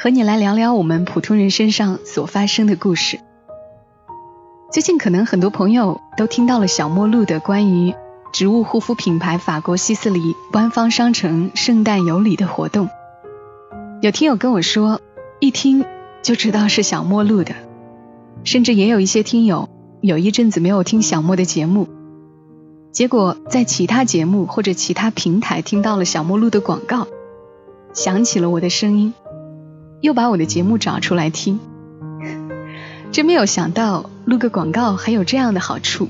和你来聊聊我们普通人身上所发生的故事。最近可能很多朋友都听到了小陌路的关于植物护肤品牌法国希思黎官方商城圣诞有礼的活动，有听友跟我说，一听就知道是小陌路的，甚至也有一些听友。有一阵子没有听小莫的节目，结果在其他节目或者其他平台听到了小陌路的广告，想起了我的声音，又把我的节目找出来听。真没有想到录个广告还有这样的好处。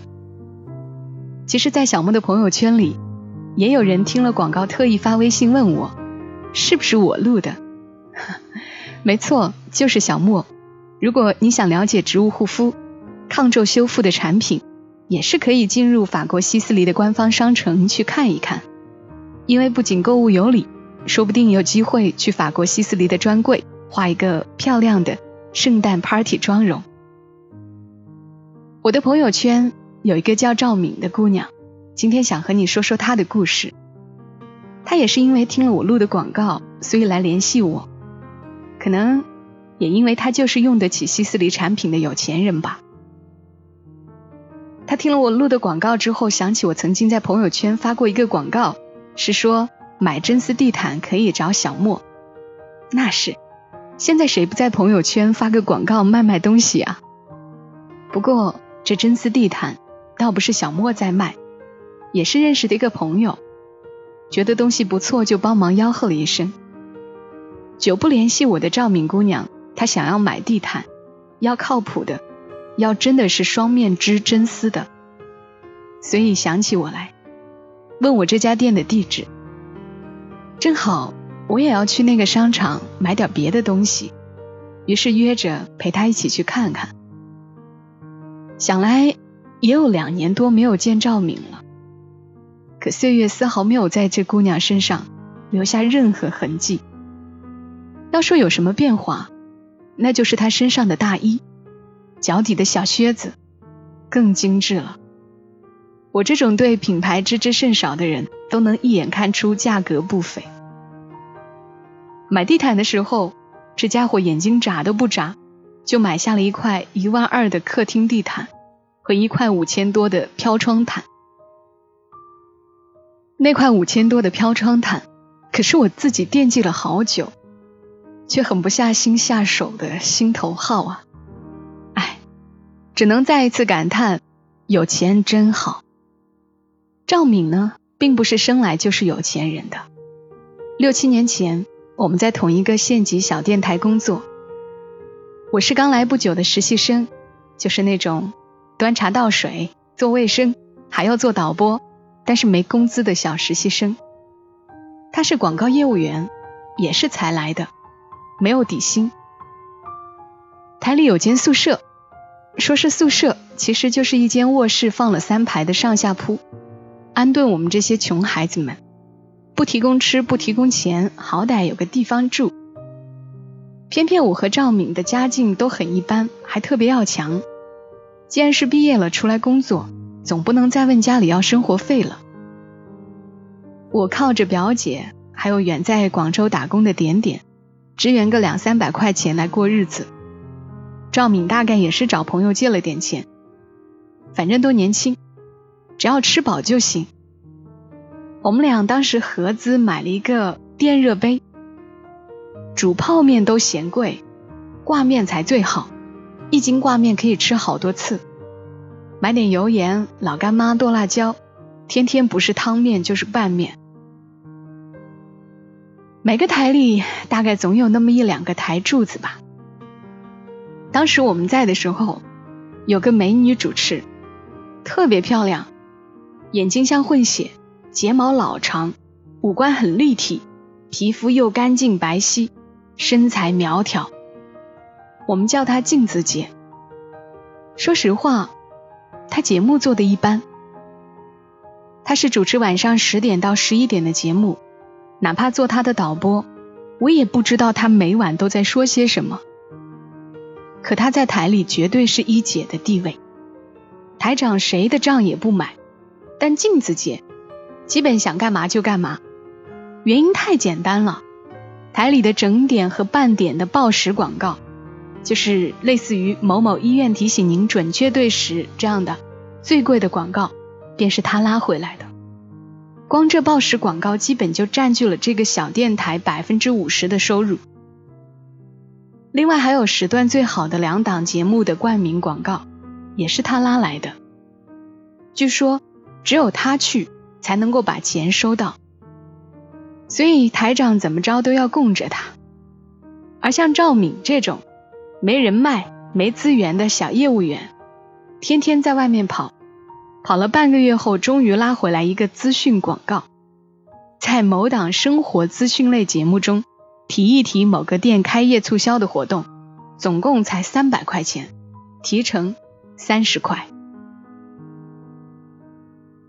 其实，在小莫的朋友圈里，也有人听了广告特意发微信问我，是不是我录的？没错，就是小莫。如果你想了解植物护肤，抗皱修复的产品也是可以进入法国希思黎的官方商城去看一看，因为不仅购物有礼，说不定有机会去法国希思黎的专柜画一个漂亮的圣诞 party 妆容。我的朋友圈有一个叫赵敏的姑娘，今天想和你说说她的故事。她也是因为听了我录的广告，所以来联系我，可能也因为她就是用得起希思黎产品的有钱人吧。他听了我录的广告之后，想起我曾经在朋友圈发过一个广告，是说买真丝地毯可以找小莫。那是，现在谁不在朋友圈发个广告卖卖东西啊？不过这真丝地毯倒不是小莫在卖，也是认识的一个朋友，觉得东西不错就帮忙吆喝了一声。久不联系我的赵敏姑娘，她想要买地毯，要靠谱的。要真的是双面织真丝的，所以想起我来，问我这家店的地址。正好我也要去那个商场买点别的东西，于是约着陪他一起去看看。想来也有两年多没有见赵敏了，可岁月丝毫没有在这姑娘身上留下任何痕迹。要说有什么变化，那就是她身上的大衣。脚底的小靴子更精致了。我这种对品牌知之甚少的人都能一眼看出价格不菲。买地毯的时候，这家伙眼睛眨都不眨，就买下了一块一万二的客厅地毯和一块五千多的飘窗毯。那块五千多的飘窗毯，可是我自己惦记了好久，却狠不下心下手的心头好啊！哎只能再一次感叹，有钱真好。赵敏呢，并不是生来就是有钱人的。六七年前，我们在同一个县级小电台工作。我是刚来不久的实习生，就是那种端茶倒水、做卫生，还要做导播，但是没工资的小实习生。他是广告业务员，也是才来的，没有底薪。台里有间宿舍。说是宿舍，其实就是一间卧室，放了三排的上下铺，安顿我们这些穷孩子们。不提供吃，不提供钱，好歹有个地方住。偏偏我和赵敏的家境都很一般，还特别要强。既然是毕业了出来工作，总不能再问家里要生活费了。我靠着表姐，还有远在广州打工的点点，支援个两三百块钱来过日子。赵敏大概也是找朋友借了点钱，反正都年轻，只要吃饱就行。我们俩当时合资买了一个电热杯，煮泡面都嫌贵，挂面才最好，一斤挂面可以吃好多次。买点油盐、老干妈、剁辣椒，天天不是汤面就是拌面。每个台里大概总有那么一两个台柱子吧。当时我们在的时候，有个美女主持，特别漂亮，眼睛像混血，睫毛老长，五官很立体，皮肤又干净白皙，身材苗条。我们叫她镜子姐。说实话，她节目做的一般。她是主持晚上十点到十一点的节目，哪怕做她的导播，我也不知道她每晚都在说些什么。可她在台里绝对是一姐的地位，台长谁的账也不买，但镜子姐基本想干嘛就干嘛。原因太简单了，台里的整点和半点的报时广告，就是类似于某某医院提醒您准确对时这样的最贵的广告，便是他拉回来的。光这报时广告基本就占据了这个小电台百分之五十的收入。另外还有时段最好的两档节目的冠名广告，也是他拉来的。据说只有他去才能够把钱收到。所以台长怎么着都要供着他，而像赵敏这种没人脉、没资源的小业务员，天天在外面跑，跑了半个月后，终于拉回来一个资讯广告，在某档生活资讯类节目中提一提某个店开业促销的活动，总共才三百块钱，提成三十块。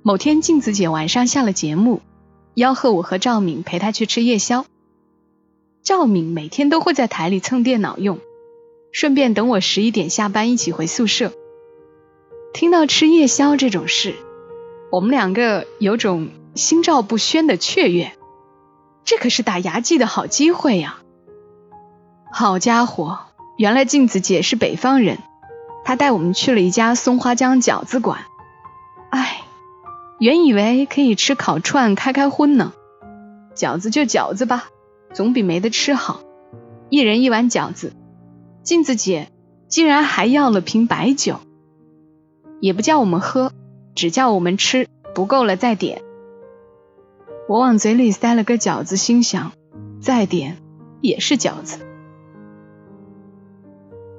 某天镜子姐晚上下了节目。吆喝我和赵敏陪她去吃夜宵。赵敏每天都会在台里蹭电脑用，顺便等我十一点下班一起回宿舍。听到吃夜宵这种事，我们两个有种心照不宣的雀跃。这可是打牙祭的好机会呀！好家伙，原来镜子姐是北方人，她带我们去了一家松花江饺子馆。原以为可以吃烤串开开荤呢，饺子就饺子吧，总比没得吃好。一人一碗饺子，镜子姐竟然还要了瓶白酒，也不叫我们喝，只叫我们吃，不够了再点。我往嘴里塞了个饺子，心想再点也是饺子。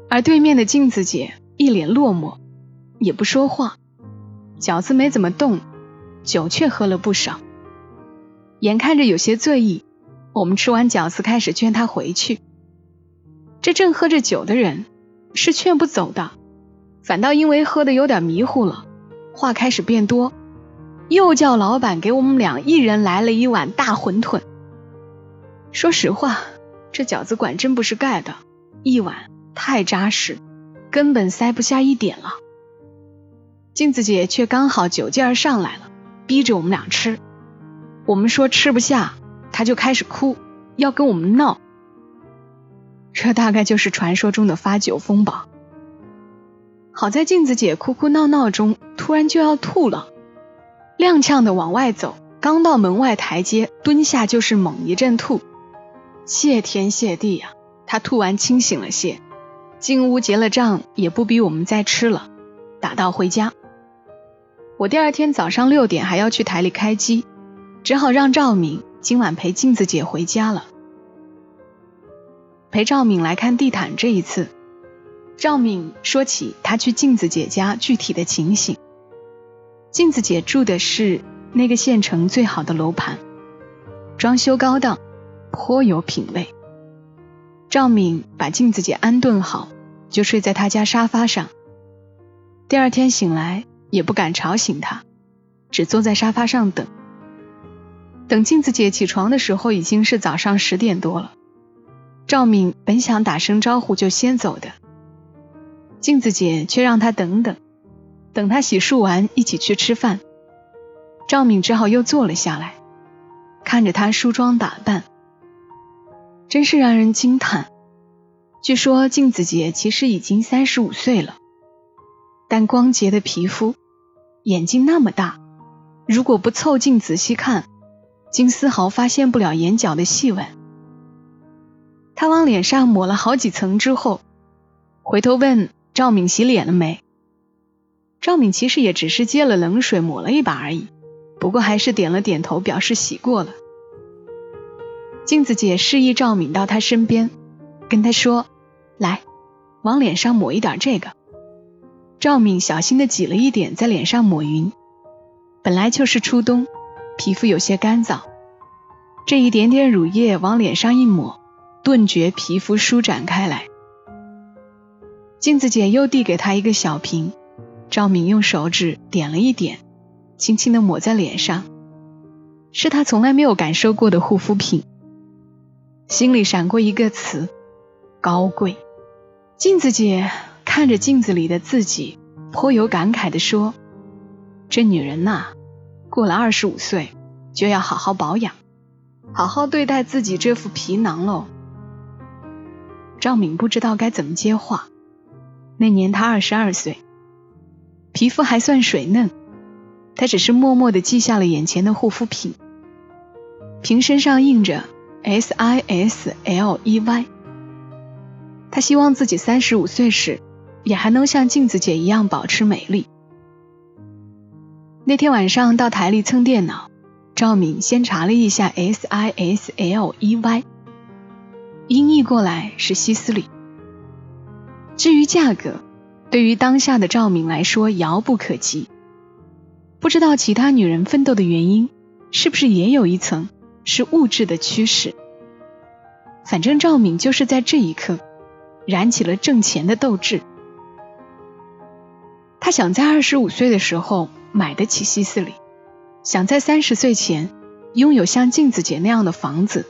而对面的镜子姐一脸落寞，也不说话，饺子没怎么动。酒却喝了不少，眼看着有些醉意，我们吃完饺子开始劝他回去。这正喝着酒的人是劝不走的，反倒因为喝的有点迷糊了，话开始变多，又叫老板给我们俩一人来了一碗大馄饨。说实话，这饺子馆真不是盖的，一碗太扎实，根本塞不下一点了。镜子姐却刚好酒劲儿上来了。逼着我们俩吃，我们说吃不下，他就开始哭，要跟我们闹。这大概就是传说中的发酒疯吧。好在镜子姐哭哭闹闹中，突然就要吐了，踉跄的往外走，刚到门外台阶，蹲下就是猛一阵吐。谢天谢地呀，她吐完清醒了些，进屋结了账，也不逼我们再吃了，打道回家。我第二天早上六点还要去台里开机，只好让赵敏今晚陪镜子姐回家了。陪赵敏来看地毯这一次，赵敏说起她去镜子姐家具体的情形。镜子姐住的是那个县城最好的楼盘，装修高档，颇有品味。赵敏把镜子姐安顿好，就睡在她家沙发上。第二天醒来。也不敢吵醒她，只坐在沙发上等。等镜子姐起床的时候，已经是早上十点多了。赵敏本想打声招呼就先走的，镜子姐却让她等等，等她洗漱完一起去吃饭。赵敏只好又坐了下来，看着她梳妆打扮，真是让人惊叹。据说镜子姐其实已经三十五岁了，但光洁的皮肤。眼睛那么大，如果不凑近仔细看，竟丝毫发现不了眼角的细纹。他往脸上抹了好几层之后，回头问赵敏洗脸了没？赵敏其实也只是接了冷水抹了一把而已，不过还是点了点头，表示洗过了。镜子姐示意赵敏到她身边，跟她说：“来，往脸上抹一点这个。”赵敏小心的挤了一点在脸上抹匀，本来就是初冬，皮肤有些干燥，这一点点乳液往脸上一抹，顿觉皮肤舒展开来。镜子姐又递给他一个小瓶，赵敏用手指点了一点，轻轻的抹在脸上，是他从来没有感受过的护肤品。心里闪过一个词：高贵。镜子姐看着镜子里的自己，颇有感慨的说：“这女人呐，过了二十五岁，就要好好保养，好好对待自己这副皮囊喽。”赵敏不知道该怎么接话。那年她二十二岁，皮肤还算水嫩，她只是默默的记下了眼前的护肤品，瓶身上印着 S I S L E Y。他希望自己三十五岁时，也还能像镜子姐一样保持美丽。那天晚上到台里蹭电脑，赵敏先查了一下 S I S L E Y，音译过来是希斯里。至于价格，对于当下的赵敏来说遥不可及。不知道其他女人奋斗的原因，是不是也有一层是物质的驱使？反正赵敏就是在这一刻，燃起了挣钱的斗志。他想在二十五岁的时候买得起西斯里，想在三十岁前拥有像镜子姐那样的房子。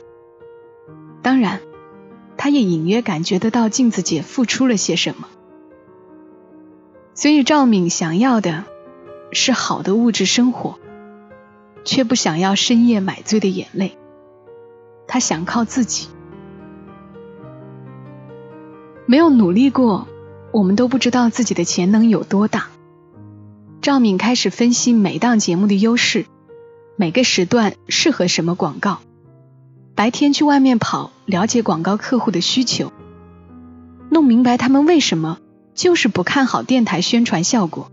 当然。他也隐约感觉得到镜子姐付出了些什么，所以赵敏想要的是好的物质生活，却不想要深夜买醉的眼泪。他想靠自己，没有努力过，我们都不知道自己的潜能有多大。赵敏开始分析每档节目的优势，每个时段适合什么广告。白天去外面跑，了解广告客户的需求，弄明白他们为什么就是不看好电台宣传效果。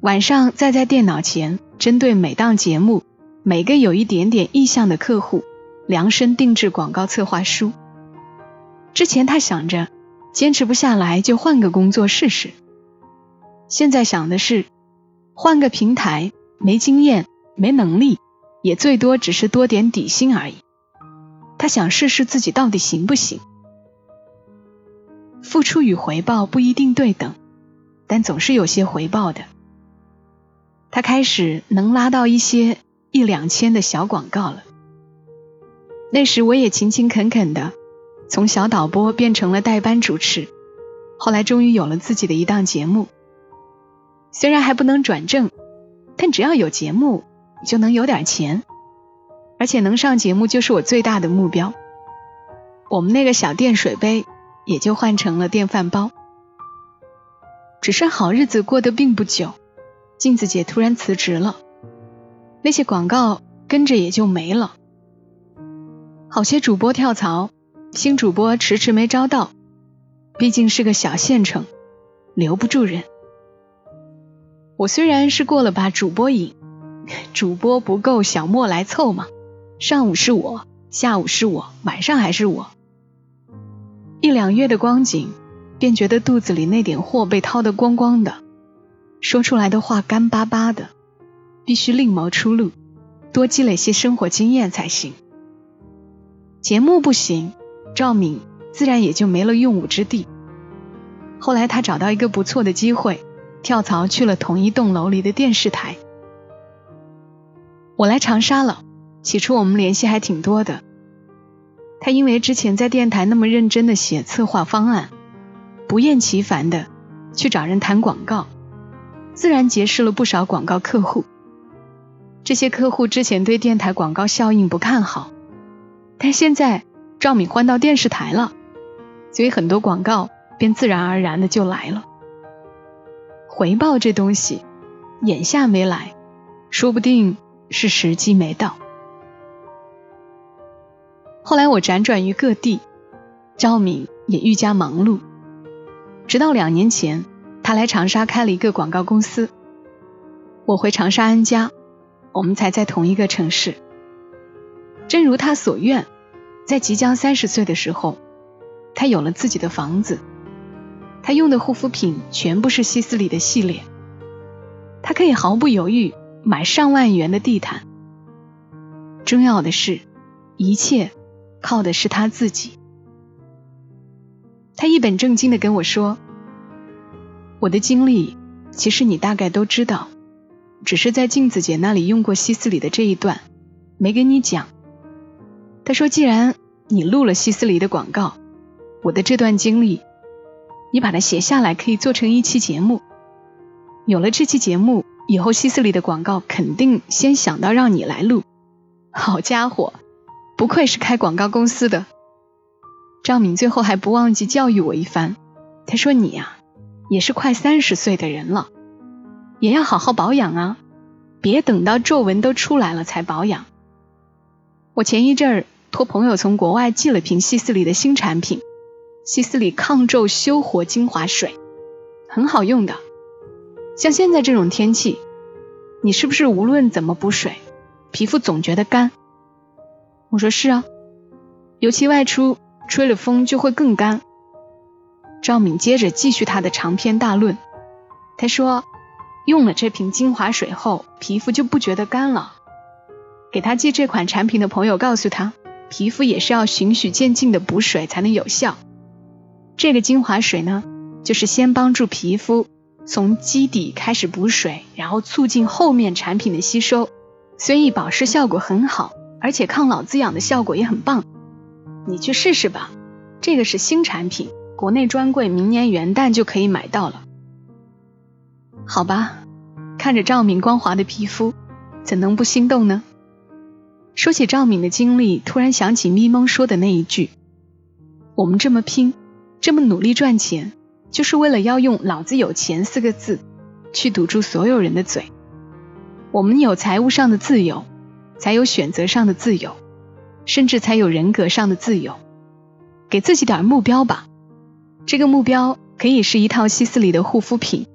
晚上再在电脑前，针对每档节目、每个有一点点意向的客户，量身定制广告策划书。之前他想着坚持不下来就换个工作试试，现在想的是换个平台，没经验，没能力。也最多只是多点底薪而已。他想试试自己到底行不行。付出与回报不一定对等，但总是有些回报的。他开始能拉到一些一两千的小广告了。那时我也勤勤恳恳的从小导播变成了代班主持，后来终于有了自己的一档节目。虽然还不能转正，但只要有节目。就能有点钱，而且能上节目就是我最大的目标。我们那个小电水杯也就换成了电饭煲。只是好日子过得并不久，镜子姐突然辞职了，那些广告跟着也就没了。好些主播跳槽，新主播迟迟没招到，毕竟是个小县城，留不住人。我虽然是过了把主播瘾。主播不够，小莫来凑嘛。上午是我，下午是我，晚上还是我。一两月的光景，便觉得肚子里那点货被掏得光光的，说出来的话干巴巴的，必须另谋出路，多积累些生活经验才行。节目不行，赵敏自然也就没了用武之地。后来他找到一个不错的机会，跳槽去了同一栋楼里的电视台。我来长沙了，起初我们联系还挺多的。他因为之前在电台那么认真的写策划方案，不厌其烦的去找人谈广告，自然结识了不少广告客户。这些客户之前对电台广告效应不看好，但现在赵敏换到电视台了，所以很多广告便自然而然的就来了。回报这东西，眼下没来，说不定。是时机没到。后来我辗转于各地，赵敏也愈加忙碌。直到两年前，他来长沙开了一个广告公司，我回长沙安家，我们才在同一个城市。正如他所愿，在即将三十岁的时候，他有了自己的房子。他用的护肤品全部是希思里的系列，他可以毫不犹豫。买上万元的地毯，重要的是，一切靠的是他自己。他一本正经的跟我说：“我的经历，其实你大概都知道，只是在镜子姐那里用过希斯里的这一段，没跟你讲。”他说：“既然你录了希斯里的广告，我的这段经历，你把它写下来，可以做成一期节目。有了这期节目以后，希斯里的广告肯定先想到让你来录。好家伙，不愧是开广告公司的。”赵敏最后还不忘记教育我一番，他说：“你呀，也是快三十岁的人了，也要好好保养啊，别等到皱纹都出来了才保养。”我前一阵儿托朋友从国外寄了瓶希思里的新产品——希思里抗皱修活精华水，很好用的。像现在这种天气，你是不是无论怎么补水，皮肤总觉得干？我说是啊，尤其外出。吹了风就会更干。赵敏接着继续他的长篇大论。他说，用了这瓶精华水后，皮肤就不觉得干了。给他寄这款产品的朋友告诉他，皮肤也是要循序渐进的补水才能有效。这个精华水呢，就是先帮助皮肤从基底开始补水，然后促进后面产品的吸收，所以保湿效果很好，而且抗老滋养的效果也很棒。你去试试吧，这个是新产品，国内专柜明年元旦就可以买到了。好吧，看着赵敏光滑的皮肤，怎能不心动呢？说起赵敏的经历，突然想起咪蒙说的那一句：“我们这么拼，这么努力赚钱，就是为了要用‘老子有钱’四个字去堵住所有人的嘴。我们有财务上的自由，才有选择上的自由。”甚至才有人格上的自由，给自己点目标吧。这个目标可以是一套希思里的护肤品，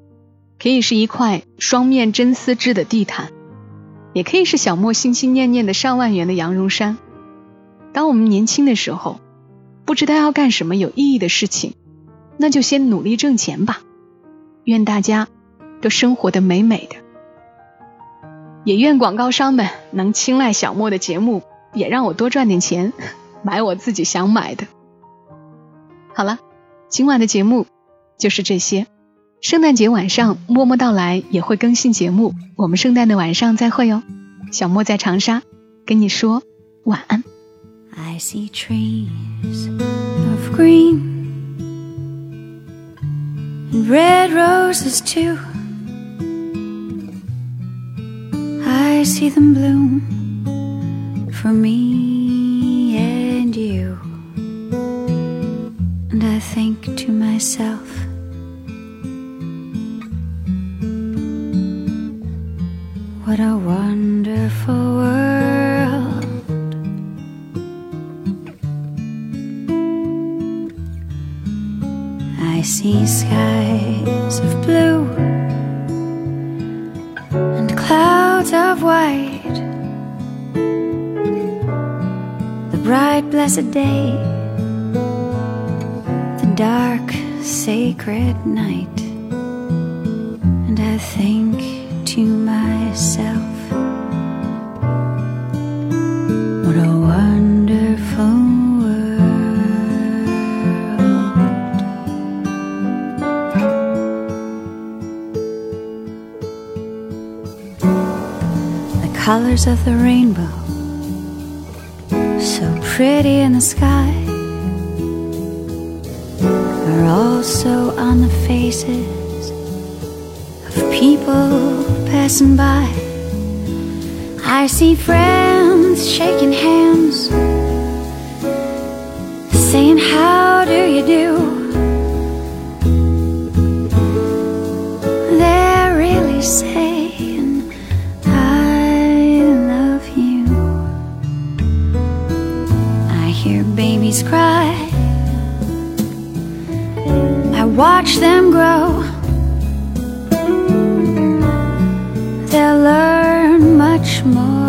可以是一块双面真丝织的地毯，也可以是小莫心心念念的上万元的羊绒衫。当我们年轻的时候，不知道要干什么有意义的事情，那就先努力挣钱吧。愿大家都生活的美美的，也愿广告商们能青睐小莫的节目。也让我多赚点钱，买我自己想买的。好了，今晚的节目就是这些。圣诞节晚上，默默到来也会更新节目。我们圣诞的晚上再会哦。小莫在长沙跟你说晚安。I see trees of green and red roses too. I see them bloom. for me of white The bright, blessed day, the dark, sacred night, and I think to myself, colors of the rainbow So pretty in the sky are also on the faces of people passing by. I see friends shaking hands, saying, How do you do? Watch them grow. They'll learn much more